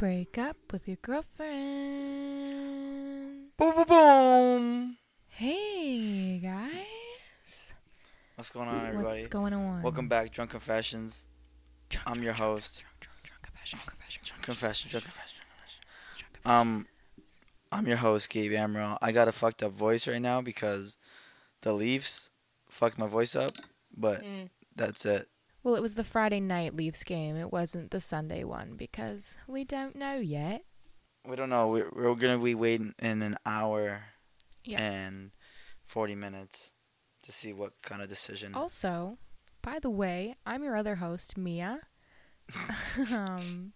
break up with your girlfriend. Boom, boom, boom. Hey guys, What's going on, everybody? what's going on? Welcome back, Drunk Confessions. Drunk, I'm your drunk, host. drunk, drunk, drunk confession, confession, Drunk Confession, Drunk Confession. drunk confession. Um, I'm your host, Gabe Amaral. I got a fucked up voice right now because the Leafs fucked my voice up, but Mm. that's it. Well, it was the Friday night Leafs game. It wasn't the Sunday one because we don't know yet. We don't know. We're, we're gonna be waiting in an hour Yeah. and 40 minutes to see what kind of decision. Also, by the way, I'm your other host, Mia. um,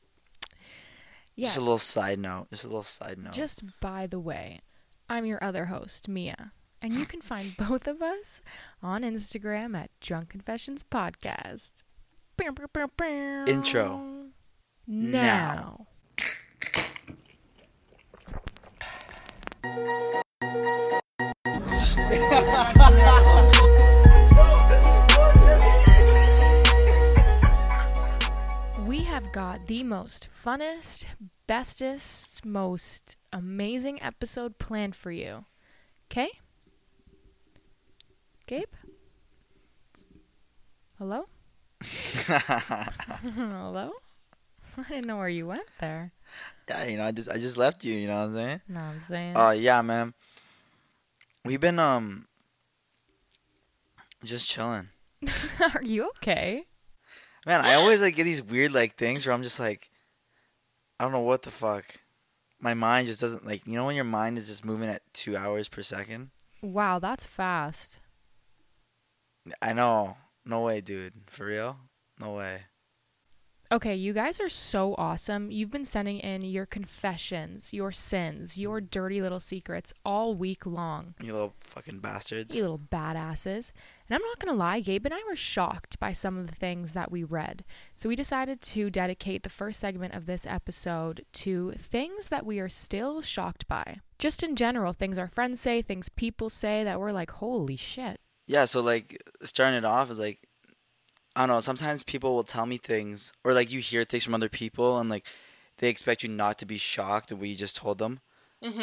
yeah. Just a little side note. Just a little side note. Just by the way, I'm your other host, Mia. And you can find both of us on Instagram at Drunk Confessions Podcast. Intro. Now. We have got the most funnest, bestest, most amazing episode planned for you. Okay? Gabe? Hello? Hello? I didn't know where you went there. yeah, you know, I just I just left you. You know what I'm saying? No, I'm saying. Uh, yeah, man. We've been um just chilling. Are you okay? Man, I always like get these weird like things where I'm just like I don't know what the fuck. My mind just doesn't like you know when your mind is just moving at two hours per second? Wow, that's fast. I know. No way, dude. For real? No way. Okay, you guys are so awesome. You've been sending in your confessions, your sins, your dirty little secrets all week long. You little fucking bastards. You little badasses. And I'm not going to lie, Gabe and I were shocked by some of the things that we read. So we decided to dedicate the first segment of this episode to things that we are still shocked by. Just in general, things our friends say, things people say that we're like, holy shit. Yeah, so like starting it off is like I don't know, sometimes people will tell me things or like you hear things from other people and like they expect you not to be shocked at what you just told them.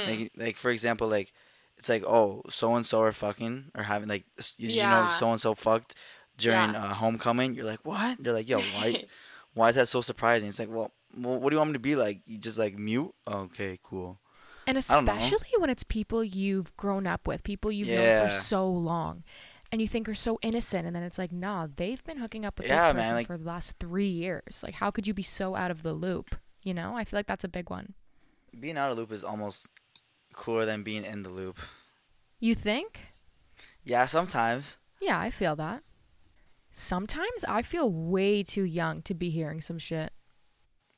Like, like for example, like it's like, oh, so and so are fucking or having like, s- did you know so and so fucked during Yeah. uh, homecoming? You're like, what? They're like, yo, why? why is that so surprising? It's like, well, well, what do you want me to be like? You just like mute? Okay, cool. And especially when it's people you've grown up with, people you've known for so long, and you think are so innocent, and then it's like, nah, they've been hooking up with this person man, like- for the last three years. Like, how could you be so out of the loop? You know, I feel like that's a big one. Being out of loop is almost cooler than being in the loop. You think? Yeah, sometimes. Yeah, I feel that. Sometimes I feel way too young to be hearing some shit.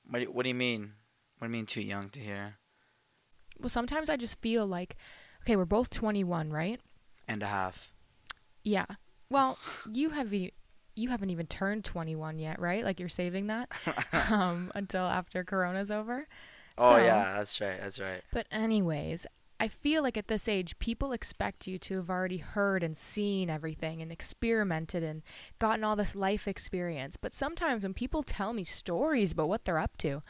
What do you, what do you mean? What do you mean too young to hear? Well, sometimes I just feel like, okay, we're both 21, right? And a half. Yeah. Well, you have e- you haven't even turned 21 yet, right? Like you're saving that um, until after Corona's over. Oh So- yeah, that's right. That's right. But anyways, I feel like at this age, people expect you to have already heard and seen everything and experimented and gotten all this life experience. But sometimes when people tell me stories about what they're up to,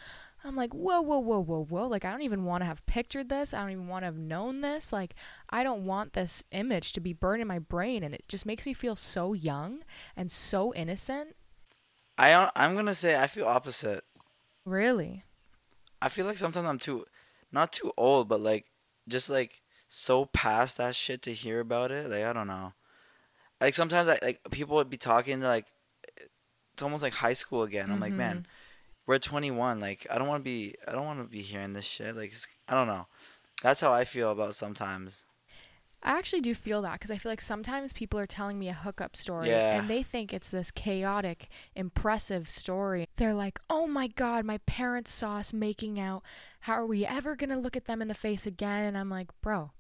I'm like, whoa, whoa, whoa, whoa, whoa. Like, I don't even want to have pictured this. I don't even want to have known this. Like, I don't want this image to be burned in my brain. And it just makes me feel so young and so innocent. I uh, I'm gonna say I feel opposite. Really? I feel like sometimes I'm too, not too old, but like just like so past that shit to hear about it. Like I don't know. Like sometimes I like people would be talking to like it's almost like high school again. I'm like, Mm-hmm. man, we're 21. Like I don't want to be I don't want to be hearing this shit. Like it's, I don't know. That's how I feel about sometimes. I actually do feel that because I feel like sometimes people are telling me a hookup story Yeah. and they think it's this chaotic, impressive story. They're like, oh my God, my parents saw us making out. How are we ever going to look at them in the face again? And I'm like, bro,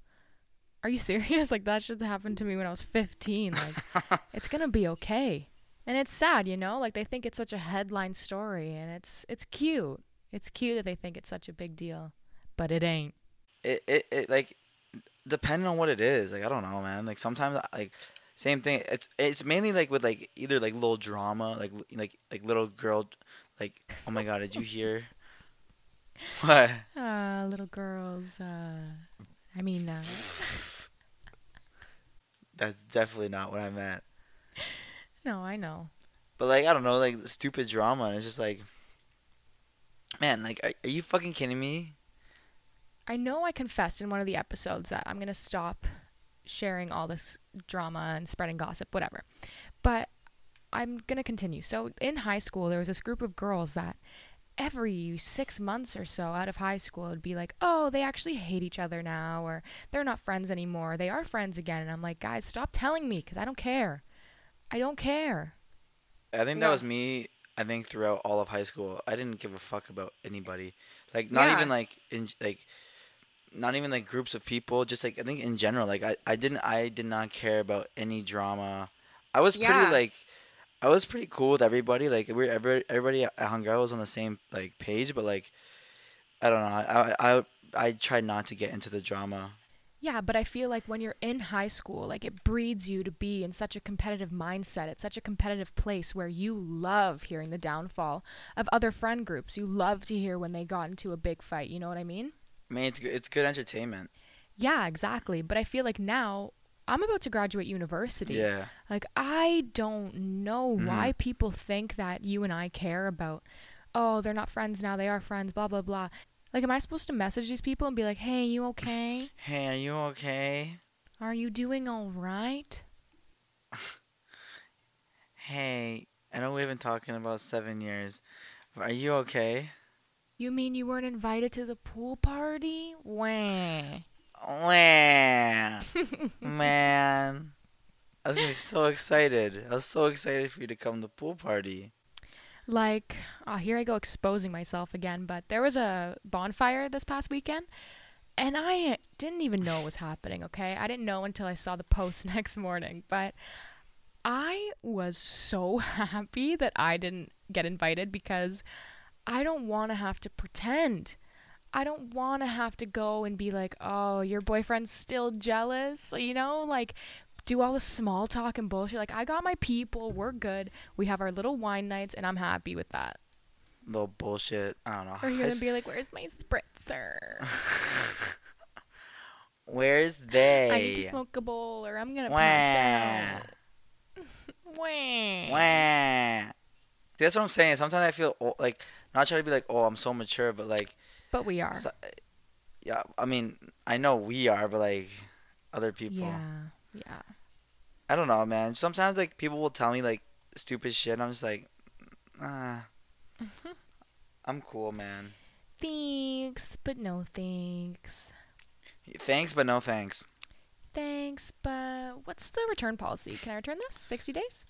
are you serious? Like, that should happen to me when I was 15. Like, it's going to be okay. And it's sad, you know? Like, they think it's such a headline story and it's, it's cute. It's cute that they think it's such a big deal, but it ain't. It it, it like depending on what it is. Like I don't know, man. Like sometimes like same thing. It's it's mainly like with like either like little drama, like like like little girl, like oh my god, did you hear? What? Uh, little girls. Uh, I mean, uh, That's definitely not what I meant. No, I know. But like I don't know, like stupid drama, and it's just like, man, like are, are you fucking kidding me? I know I confessed in one of the episodes that I'm going to stop sharing all this drama and spreading gossip, whatever. But I'm going to continue. So, in high school, there was this group of girls that every six months or so out of high school would be like, oh, they actually hate each other now, or they're not friends anymore. They are friends again. And I'm like, guys, stop telling me because I don't care. I don't care. I think Yeah. that was me. I think throughout all of high school, I didn't give a fuck about anybody. Like not Yeah. even like in like, not even like groups of people. Just like I think in general, like I, I didn't I did not care about any drama. I was pretty Yeah. like, I was pretty cool with everybody. Like we every, everybody I hung out was on the same like page, but like, I don't know. I I I tried not to get into the drama. Yeah, but I feel like when you're in high school, like it breeds you to be in such a competitive mindset. It's such a competitive place where you love hearing the downfall of other friend groups. You love to hear when they got into a big fight. You know what I mean? I mean, it's good, it's good entertainment. Yeah, exactly. But I feel like now I'm about to graduate university. Yeah. Like I don't know Mhm. why people think that you and I care about oh, they're not friends now, they are friends, blah blah blah. Like am I supposed to message these people and be like, "Hey, you okay? Hey, are you okay? Are you doing all right?" Hey, I know we've been talking about seven years. Are you okay? You mean you weren't invited to the pool party? Wah. Wah. Man. I was gonna be so excited. I was so excited for you to come to the pool party. Like, oh, here I go exposing myself again, but there was a bonfire this past weekend, and I didn't even know it was happening, okay? I didn't know until I saw the post next morning, but I was so happy that I didn't get invited because I don't want to have to pretend. I don't want to have to go and be like, oh, your boyfriend's still jealous, you know? Like, do all the small talk and bullshit. Like, I got my people, we're good. We have our little wine nights, and I'm happy with that. Little bullshit. I don't know. Or you're gonna be like, where's my spritzer? Where's they? I need to smoke a bowl, or I'm gonna Wah. pass out. Wah. Wah. That's what I'm saying. Sometimes I feel o- like not trying to be like, oh, I'm so mature, but like, But we are. so- yeah. I mean, I know we are, but like, other people. Yeah. Yeah. I don't know, man. Sometimes like people will tell me like stupid shit. And I'm just like, ah, I'm cool, man. Thanks, but no thanks. Thanks, but no thanks. Thanks, but what's the return policy? Can I return this? 60 days?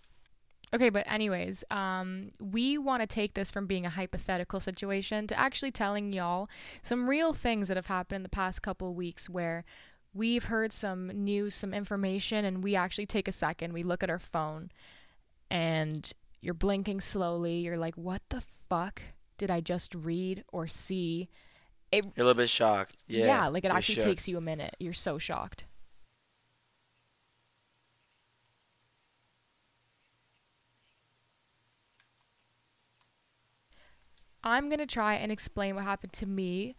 Okay, but anyways, um, we want to take this from being a hypothetical situation to actually telling y'all some real things that have happened in the past couple weeks where we've heard some news, some information, and we actually take a second, we look at our phone, and you're blinking slowly. You're like, what the fuck did I just read or see? It, You're a little bit shocked. Yeah. like it actually shook. takes you a minute. You're so shocked. I'm going to try and explain what happened to me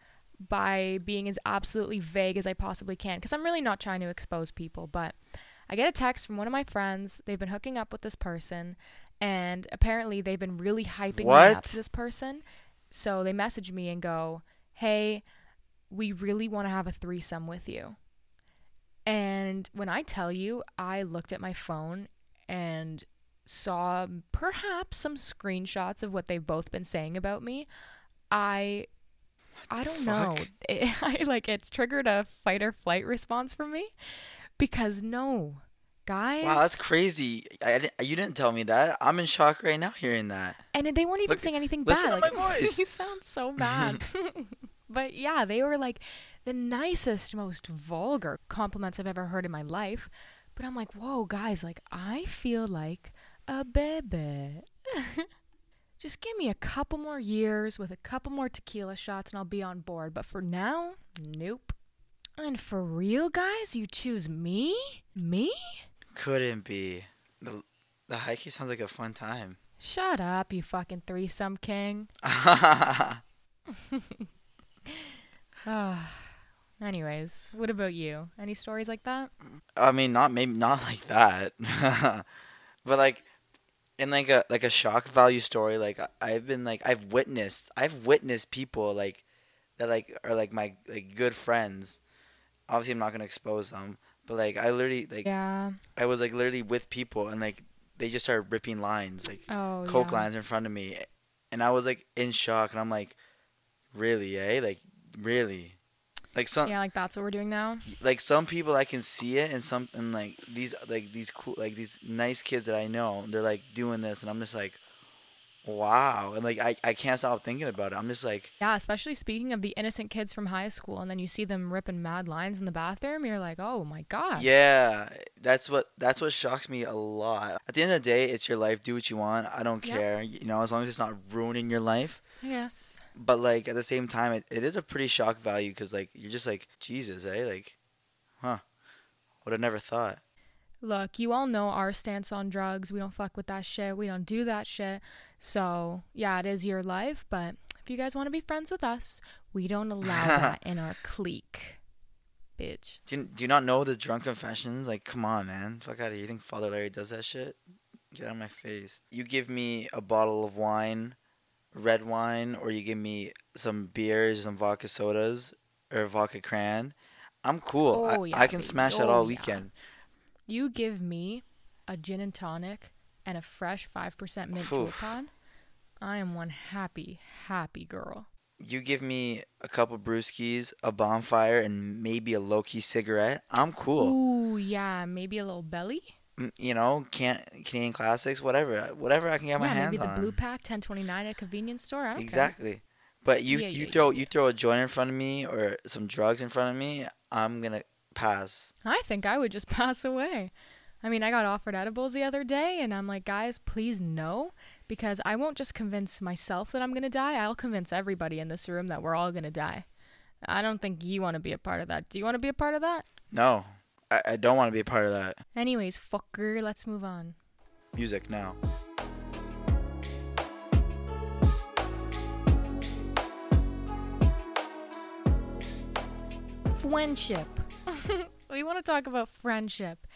by being as absolutely vague as I possibly can because I'm really not trying to expose people. But I get a text from one of my friends. They've been hooking up with this person, and apparently they've been really hyping me up this person. So they message me and go, Hey, we really want to have a threesome with you. And when I tell you, I looked at my phone and saw perhaps some screenshots of what they've both been saying about me. I I don't know. It, I like it's triggered a fight or flight response from me because no, guys. Wow, that's crazy. I, I didn't, you didn't tell me that. I'm in shock right now hearing that. and they weren't even Look- saying anything listen bad. to like, my voice. you sound so bad. but yeah, they were like the nicest, most vulgar compliments I've ever heard in my life. But I'm like, whoa, guys, like I feel like a baby. Just give me a couple more years with a couple more tequila shots and I'll be on board. But for now, nope. And for real, guys, you choose me? Me? Couldn't be. The the hiking sounds like a fun time. Shut up, you fucking threesome king. Ah. Anyways, what about you? Any stories like that? I mean, not maybe not like that, but like in like a like a shock value story. Like I've been like I've witnessed I've witnessed people like that like are like my like good friends. Obviously, I'm not gonna expose them, but like I literally like Yeah. I was like literally with people and like they just started ripping lines like Oh, coke yeah. lines in front of me, and I was like in shock and I'm like, really, eh? Like really, like some Yeah, like that's what we're doing now. like some people I can see it and some and like these like these cool like these nice kids that I know they're like doing this and I'm just like wow and like I, I can't stop thinking about it I'm just like Yeah, especially speaking of the innocent kids from high school, and then you see them ripping mad lines in the bathroom. You're like, oh my god. yeah that's what that's what shocks me a lot at the end of the day it's your life do what you want I don't Yeah. care you know as long as it's not ruining your life Yes. But like at the same time it, it is a pretty shock value because like you're just like Jesus eh like huh would have never thought Look, you all know our stance on drugs. We don't fuck with that shit. We don't do that shit. So, yeah, it is your life, but if you guys want to be friends with us, we don't allow that in our clique. Bitch. Do you, do you not know the drunk confessions? Like, come on, man. Fuck out of here. You think Father Larry does that shit? Get out of my face. You give me a bottle of wine, red wine, or you give me some beers, some vodka sodas, or vodka cran. I'm cool. Oh, I, yeah, I can baby. smash that Oh, all yeah. weekend. You give me a gin and tonic and a fresh 5% mint. Joy-Con. I am one happy, happy girl. You give me a couple brewskis, a bonfire, and maybe a low key cigarette. I'm cool. Ooh, yeah, maybe a little belly. You know, can't Canadian classics, whatever, whatever I can get my hands yeah, maybe the on. blue pack 1029 at a convenience store. I don't care. Exactly. But you Yeah, you yeah, throw yeah, you throw a joint in front of me or some drugs in front of me, I'm gonna pass. I think I would just pass away. I mean, I got offered edibles the other day, and I'm like, guys, please no, because I won't just convince myself that I'm going to die. I'll convince everybody in this room that we're all going to die. I don't think you want to be a part of that. Do you want to be a part of that? No, I, I don't want to be a part of that. Anyways, fucker, let's move on. Music now. Friendship. we want to talk about friendship.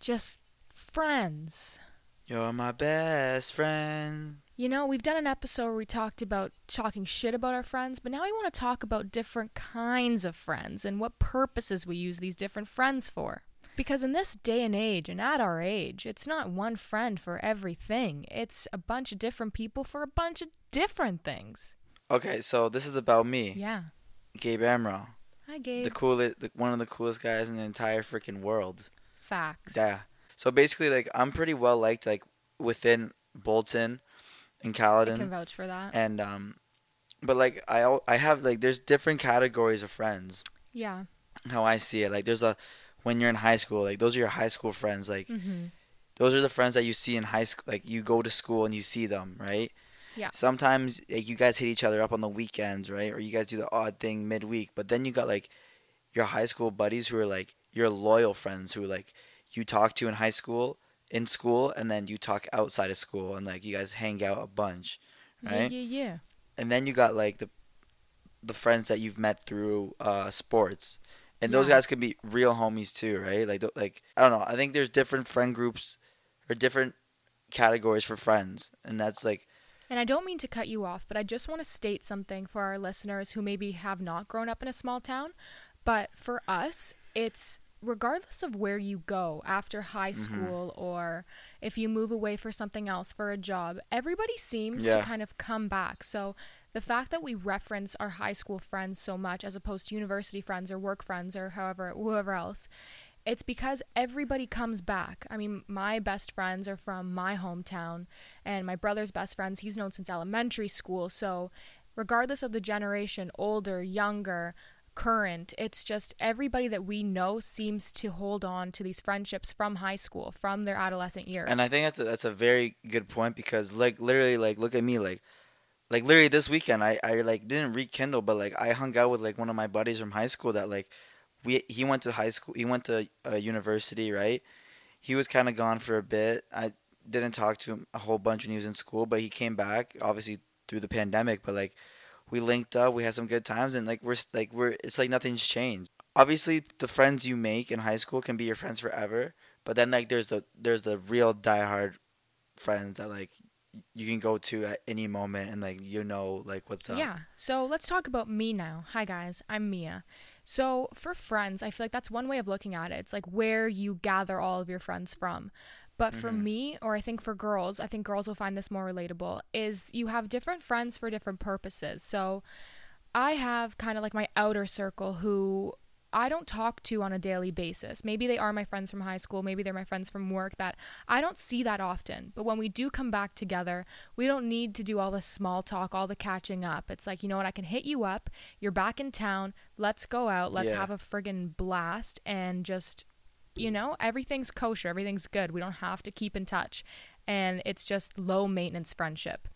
Just friends. You're my best friend. You know, we've done an episode where we talked about talking shit about our friends, but now we want to talk about different kinds of friends and what purposes we use these different friends for. Because in this day and age, and at our age, it's not one friend for everything. It's a bunch of different people for a bunch of different things. Okay, so this is about me, Yeah. Gabe Amro, Hi, Gabe. the coolest, the, one of the coolest guys in the entire freaking world. Facts. Yeah. So basically, like I'm pretty well liked, like within Bolton and I can vouch for that. and um but like i i have like there's different categories of friends Yeah. how i see it like there's a when you're in high school like those are your high school friends like Mm-hmm. those are the friends that you see in high school like you go to school and you see them right Yeah. sometimes like, you guys hit each other up on the weekends right or you guys do the odd thing midweek but then you got like your high school buddies who are like your loyal friends who like you talk to in high school in school and then you talk outside of school and like you guys hang out a bunch right Yeah, yeah, yeah. and then you got like the the friends that you've met through uh sports. And those guys can be real homies too right? Like like i don't know. I think there's different friend groups or different categories for friends. And that's like And I don't mean to cut you off, but I just want to state something for our listeners who maybe have not grown up in a small town. But for us, it's regardless of where you go after high mm-hmm. school or if you move away for something else for a job, everybody seems to kind of come back. So the fact that we reference our high school friends so much as opposed to university friends or work friends or however whoever else it's because everybody comes back. I mean, my best friends are from my hometown, and my brother's best friends, he's known since elementary school. So, regardless of the generation, older, younger, current, it's just everybody that we know seems to hold on to these friendships from high school, from their adolescent years. and i think that's a, that's a very good point because like literally like look at me like like literally this weekend i i like didn't rekindle but like i hung out with like one of my buddies from high school that like we he went to high school he went to a university right? He was kind of gone for a bit. I didn't talk to him a whole bunch when he was in school but he came back obviously through the pandemic but like we linked up, we had some good times, and like we're like we're it's like nothing's changed. Obviously, the friends you make in high school can be your friends forever, but then like there's the there's the real diehard friends that like you can go to at any moment and like you know like what's up. Yeah. So let's talk about me now. Hi, guys. I'm Mia. So for friends, I feel like that's one way of looking at it. It's like where you gather all of your friends from. But for Mhm. me, or I think for girls, I think girls will find this more relatable, is you have different friends for different purposes. So I have kind of like my outer circle who I don't talk to on a daily basis. Maybe they are my friends from high school, maybe they're my friends from work that I don't see that often. But when we do come back together, we don't need to do all the small talk, all the catching up. It's like, you know what, I can hit you up. You're back in town. Let's go out. Let's Yeah. have a friggin' blast and just, you know, everything's kosher. Everything's good. We don't have to keep in touch. And it's just low maintenance friendship.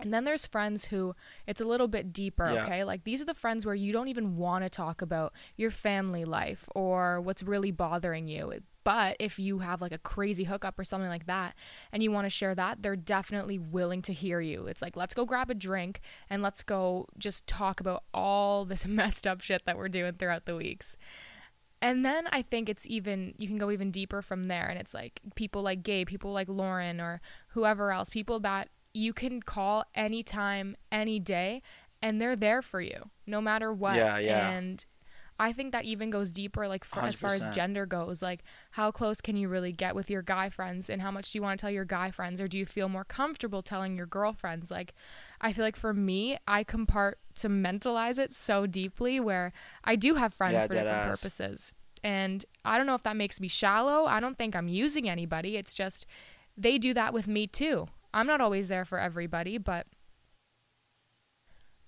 And then there's friends who it's a little bit deeper, Yeah. okay? Like these are the friends where you don't even want to talk about your family life or what's really bothering you. But if you have like a crazy hookup or something like that and you want to share that, they're definitely willing to hear you. It's like, let's go grab a drink and let's go just talk about all this messed up shit that we're doing throughout the weeks. And then I think it's even you can go even deeper from there and it's like people like Gabe, people like Lauren or whoever else, people that you can call anytime, any day and they're there for you no matter what. Yeah, yeah. And I think that even goes deeper like for, as far as gender goes, like how close can you really get with your guy friends and how much do you want to tell your guy friends or do you feel more comfortable telling your girlfriends? Like I feel like for me, I compartmentalize it so deeply where I do have friends Yeah, for different deadass. purposes. And I don't know if that makes me shallow. I don't think I'm using anybody. It's just they do that with me too. I'm not always there for everybody, but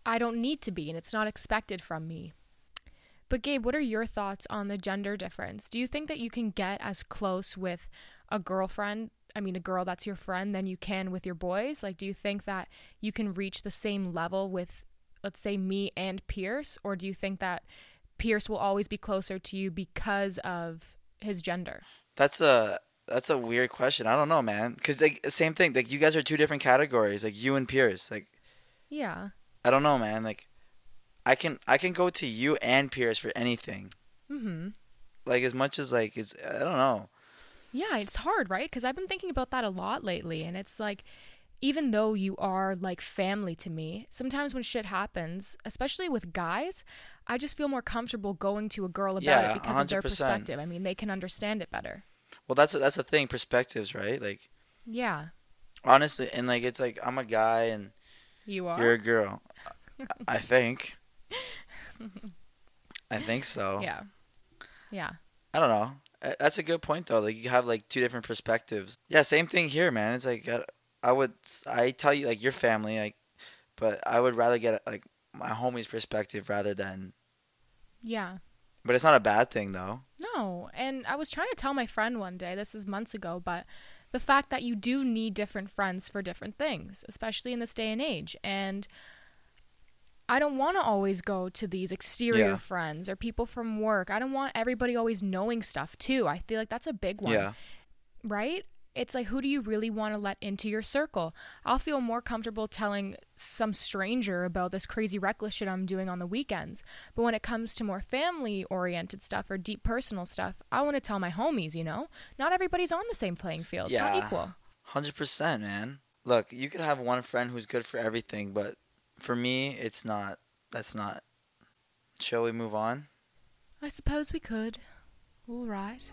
I don't need to be and it's not expected from me. But Gabe, what are your thoughts on the gender difference? Do you think that you can get as close with a girlfriend, I mean a girl that's your friend than you can with your boys? Like do you think that you can reach the same level with let's say me and Pierce or do you think that Pierce will always be closer to you because of his gender? That's a that's a weird question. I don't know, man. Cause like same thing. Like you guys are two different categories. Like you and Pierce. Like Yeah. I don't know, man. Like I can I can go to you and Pierce for anything. Mhm. Like as much as like it's I don't know. Yeah, it's hard, right? Because I've been thinking about that a lot lately. And it's like, even though you are like family to me, sometimes when shit happens, especially with guys, I just feel more comfortable going to a girl about Yeah, it because of their perspective. I mean, they can understand it better. Well, that's that's the thing. Perspectives, right? Like Yeah. honestly, and like it's like I'm a guy and You are? you're a girl. I think. I think so. Yeah. Yeah. I don't know. That's a good point though. Like you have like two different perspectives. Yeah, same thing here, man. It's like I, I would I tell you like your family like, but I would rather get like my homie's perspective rather than. Yeah. But it's not a bad thing though. No. And I was trying to tell my friend one day, this is months ago, but the fact that you do need different friends for different things, especially in this day and age. And I don't want to always go to these exterior Yeah. friends or people from work. I don't want everybody always knowing stuff too. I feel like that's a big one. Yeah. right? It's like, who do you really want to let into your circle? I'll feel more comfortable telling some stranger about this crazy reckless shit I'm doing on the weekends. But when it comes to more family oriented stuff or deep personal stuff, I want to tell my homies, you know? Not everybody's on the same playing field. It's not Yeah. equal. Hundred percent, man. Look, you could have one friend who's good for everything, but for me, it's not. That's not. Shall we move on? I suppose we could. All right.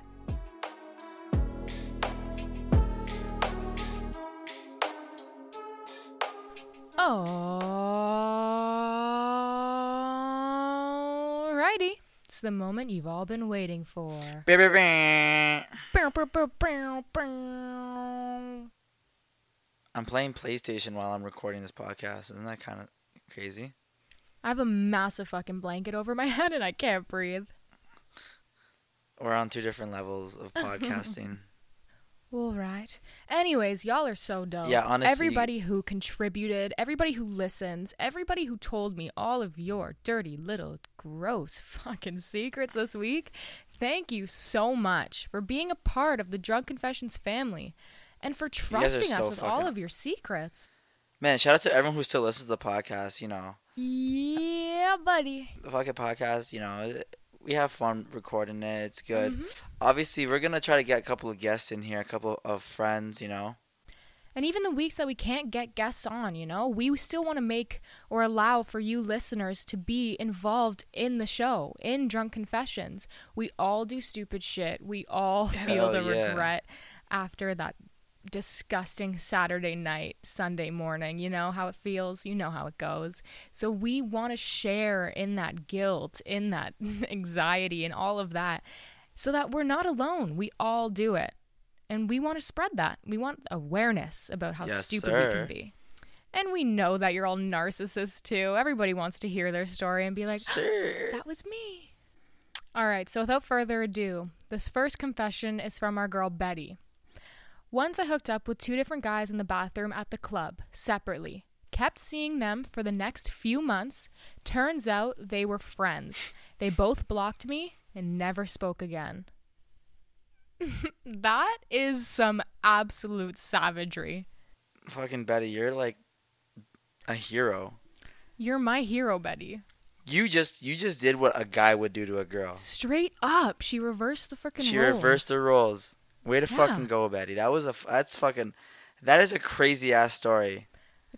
Alrighty. It's the moment you've all been waiting for. I'm playing PlayStation while I'm recording this podcast. Isn't that kind of crazy? I have a massive fucking blanket over my head and I can't breathe. We're on two different levels of podcasting. All right. Anyways, y'all are so dope. Yeah, honestly- Everybody who contributed, everybody who listens, everybody who told me all of your dirty little gross fucking secrets this week, thank you so much for being a part of the Drunk Confessions family and for trusting us so with all of your secrets. Man, shout out to everyone who still listens to the podcast. You know, Yeah, buddy. The fucking podcast, you know, we have fun recording it. It's good. Mhm. Obviously, we're gonna try to get a couple of guests in here, a couple of friends, you know. And even the weeks that we can't get guests on, you know, we still want to make or allow for you listeners to be involved in the show, in Drunk Confessions. We all do stupid shit. We all feel Hell the yeah. regret after that disgusting Saturday night, Sunday morning. You know how it feels, you know how it goes. So we want to share in that guilt, in that anxiety, and all of that so that we're not alone. We all do it. And we want to spread that. We want awareness about how Yes, stupid we can be. And we know that you're all narcissists too. Everybody wants to hear their story and be like, oh, Sure. that was me. All right, so without further ado, this first confession is from our girl Betty. Once I hooked up with two different guys in the bathroom at the club, separately. Kept seeing them for the next few months. Turns out they were friends. They both blocked me and never spoke again. that is some absolute savagery. Fucking Betty, you're like a hero. You're my hero, Betty. You just you just did what a guy would do to a girl. Straight up, she reversed the freaking She roles. reversed the roles. Way to Yeah. fucking go, Betty. That was a that's fucking that is a crazy ass story.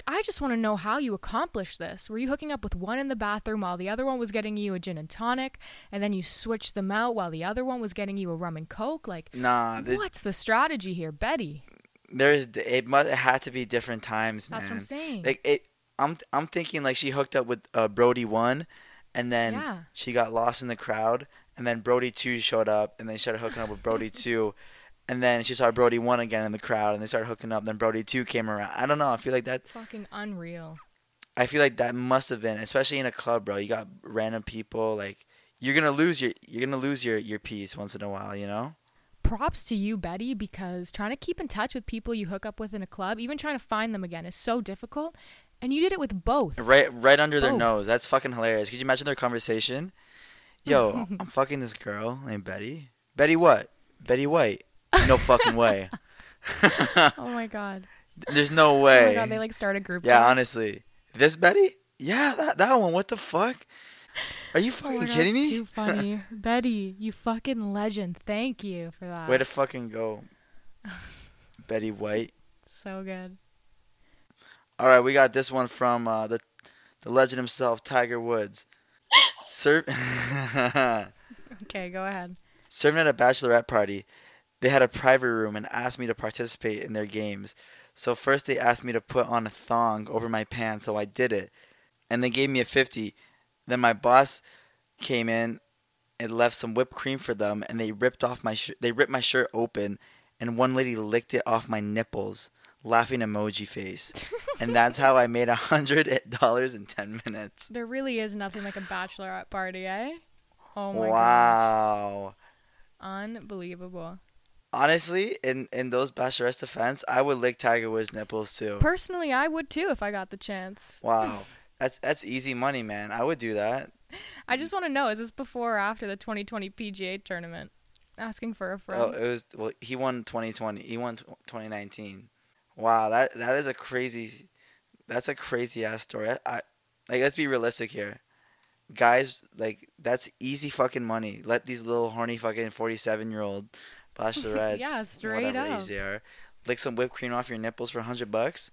I just want to know how you accomplished this. Were you hooking up with one in the bathroom while the other one was getting you a gin and tonic, and then you switched them out while the other one was getting you a rum and coke? Like, Nah, th- what's the strategy here, Betty? there's it must it had to be different times, man. That's what I'm saying. Like it, I'm I'm thinking like she hooked up with uh, Brody one, and then Yeah. she got lost in the crowd, and then Brody two showed up, and they started hooking up with Brody two, and then she saw Brody one again in the crowd, and they started hooking up. Then Brody two came around. I don't know. I feel like that. Fucking unreal. I feel like that must have been, especially in a club, bro. You got random people. Like you're gonna lose your you're gonna lose your your piece once in a while. You know. Props to you, Betty, because trying to keep in touch with people you hook up with in a club, even trying to find them again, is so difficult. And you did it with both. Right, right under their nose. That's fucking hilarious. Could you imagine their conversation? Yo, I'm fucking this girl named Betty. Betty what? Betty White? No fucking way. oh my god. There's no way. Oh my god, they like start a group yeah, honestly, this Betty? Yeah, that that one. What the fuck? Are you Oh fucking my God, kidding me? Too funny, Betty. You fucking legend. Thank you for that. Way to fucking go, Betty White. so good. All right, we got this one from uh, the the legend himself, Tiger Woods. Ser- Okay, go ahead. Serving at a bachelorette party, they had a private room and asked me to participate in their games. So first they asked me to put on a thong over my pants, so I did it. And they gave me a 50. Then my boss came in and left some whipped cream for them and they ripped off my sh- they ripped my shirt open and one lady licked it off my nipples, laughing emoji face. and that's how I made a hundred dollars in ten minutes. There really is nothing like a bachelorette party, eh? Oh my god. wow. Unbelievable. Honestly, in in those bachelorette's defense, I would lick Tiger Woods' nipples too. Personally, I would too if I got the chance. Wow, that's that's easy money, man. I would do that. I just want to know is this before or after the 2020 PGA tournament? Asking for a friend. Oh, it was well. He won 2020. He won 2019. Wow, that that is a crazy. That's a crazy ass story. I, I like let's be realistic here. Guys, like that's easy fucking money. Let these little horny fucking 47 year old bachelorettes, Yeah, straight whatever up. age they are, lick some whipped cream off your nipples for 100 bucks.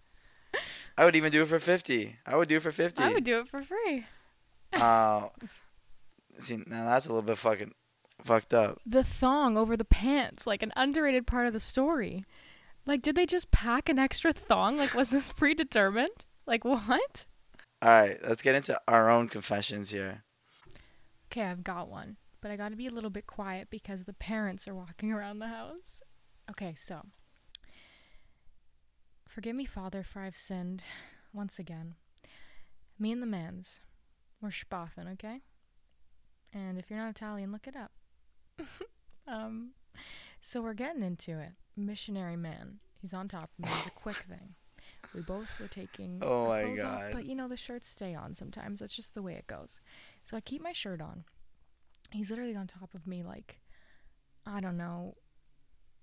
I would even do it for 50. I would do it for 50. I would do it for free. Uh, see, now that's a little bit fucking fucked up. The thong over the pants, like an underrated part of the story. Like, did they just pack an extra thong? Like, was this predetermined? Like, what? All right, let's get into our own confessions here. Okay, I've got one, but I gotta be a little bit quiet because the parents are walking around the house. Okay, so. Forgive me, Father, for I've sinned once again. Me and the mans, we're spaffen, okay? And if you're not Italian, look it up. um, so we're getting into it. Missionary man. He's on top of me. It's a quick thing. We both were taking Oh our clothes off, but you know the shirts stay on sometimes. That's just the way it goes. So I keep my shirt on. He's literally on top of me, like, I don't know.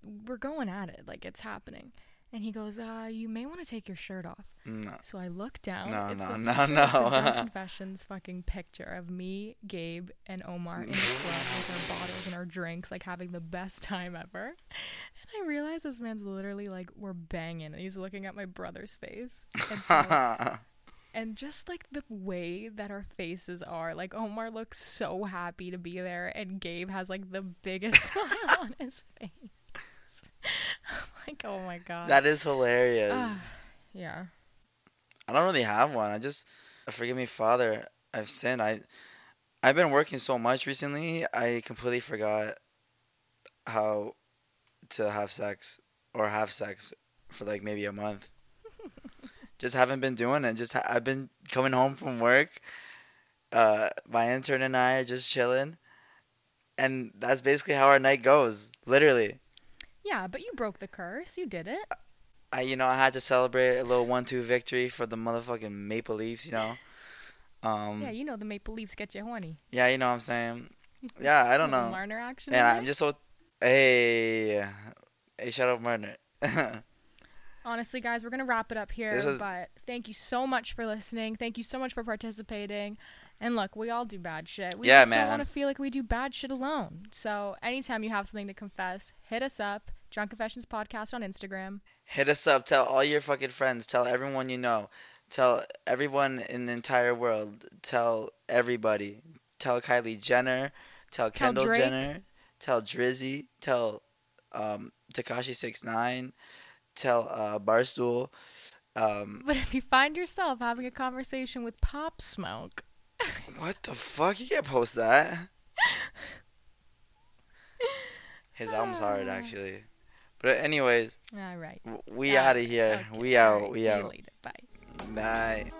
We're going at it, like it's happening. And he goes, uh, you may want to take your shirt off. No. So I look down. No, it's no, no, no. of the Drunk Confessions fucking picture of me, Gabe, and Omar in the club with our bottles and our drinks, like having the best time ever. And I realize this man's literally like, we're banging, and he's looking at my brother's face. And so and just like the way that our faces are like omar looks so happy to be there and gabe has like the biggest smile on his face I'm like oh my god that is hilarious. Ah, yeah I don't really have one. I just forgive me, Father. I've sinned. I I've been working so much recently. I completely forgot how to have sex or have sex for like maybe a month. Just haven't been doing it. Just ha- I've been coming home from work. Uh, my intern and I are just chilling, and that's basically how our night goes. Literally, yeah but you broke the curse you did it I you know I had to celebrate a little one-two victory for the motherfucking Maple Leafs. You know. Um, yeah you know the maple leafs get you horny Yeah, you know what I'm saying. Yeah, I don't know. Marner action And I'm just so. Hey, hey, shut up, Marner. honestly guys we're gonna wrap it up here but thank you so much for listening thank you so much for participating and look we all do bad shit we Yeah, just don't want to feel like we do bad shit alone so anytime you have something to confess hit us up drunk confessions podcast on instagram Hit us up. Tell all your fucking friends. Tell everyone you know. Tell everyone in the entire world. Tell everybody. Tell Kylie Jenner. Tell Tell Kendall Drake. Jenner. Tell Drizzy. Tell um, Tekashi Six Nine. Tell uh, Barstool. Um, but if you find yourself having a conversation with pop smoke what the fuck? You can't post that. His album's hard, actually. But anyways, all right we out of here. okay, We out. we out. later. bye Bye.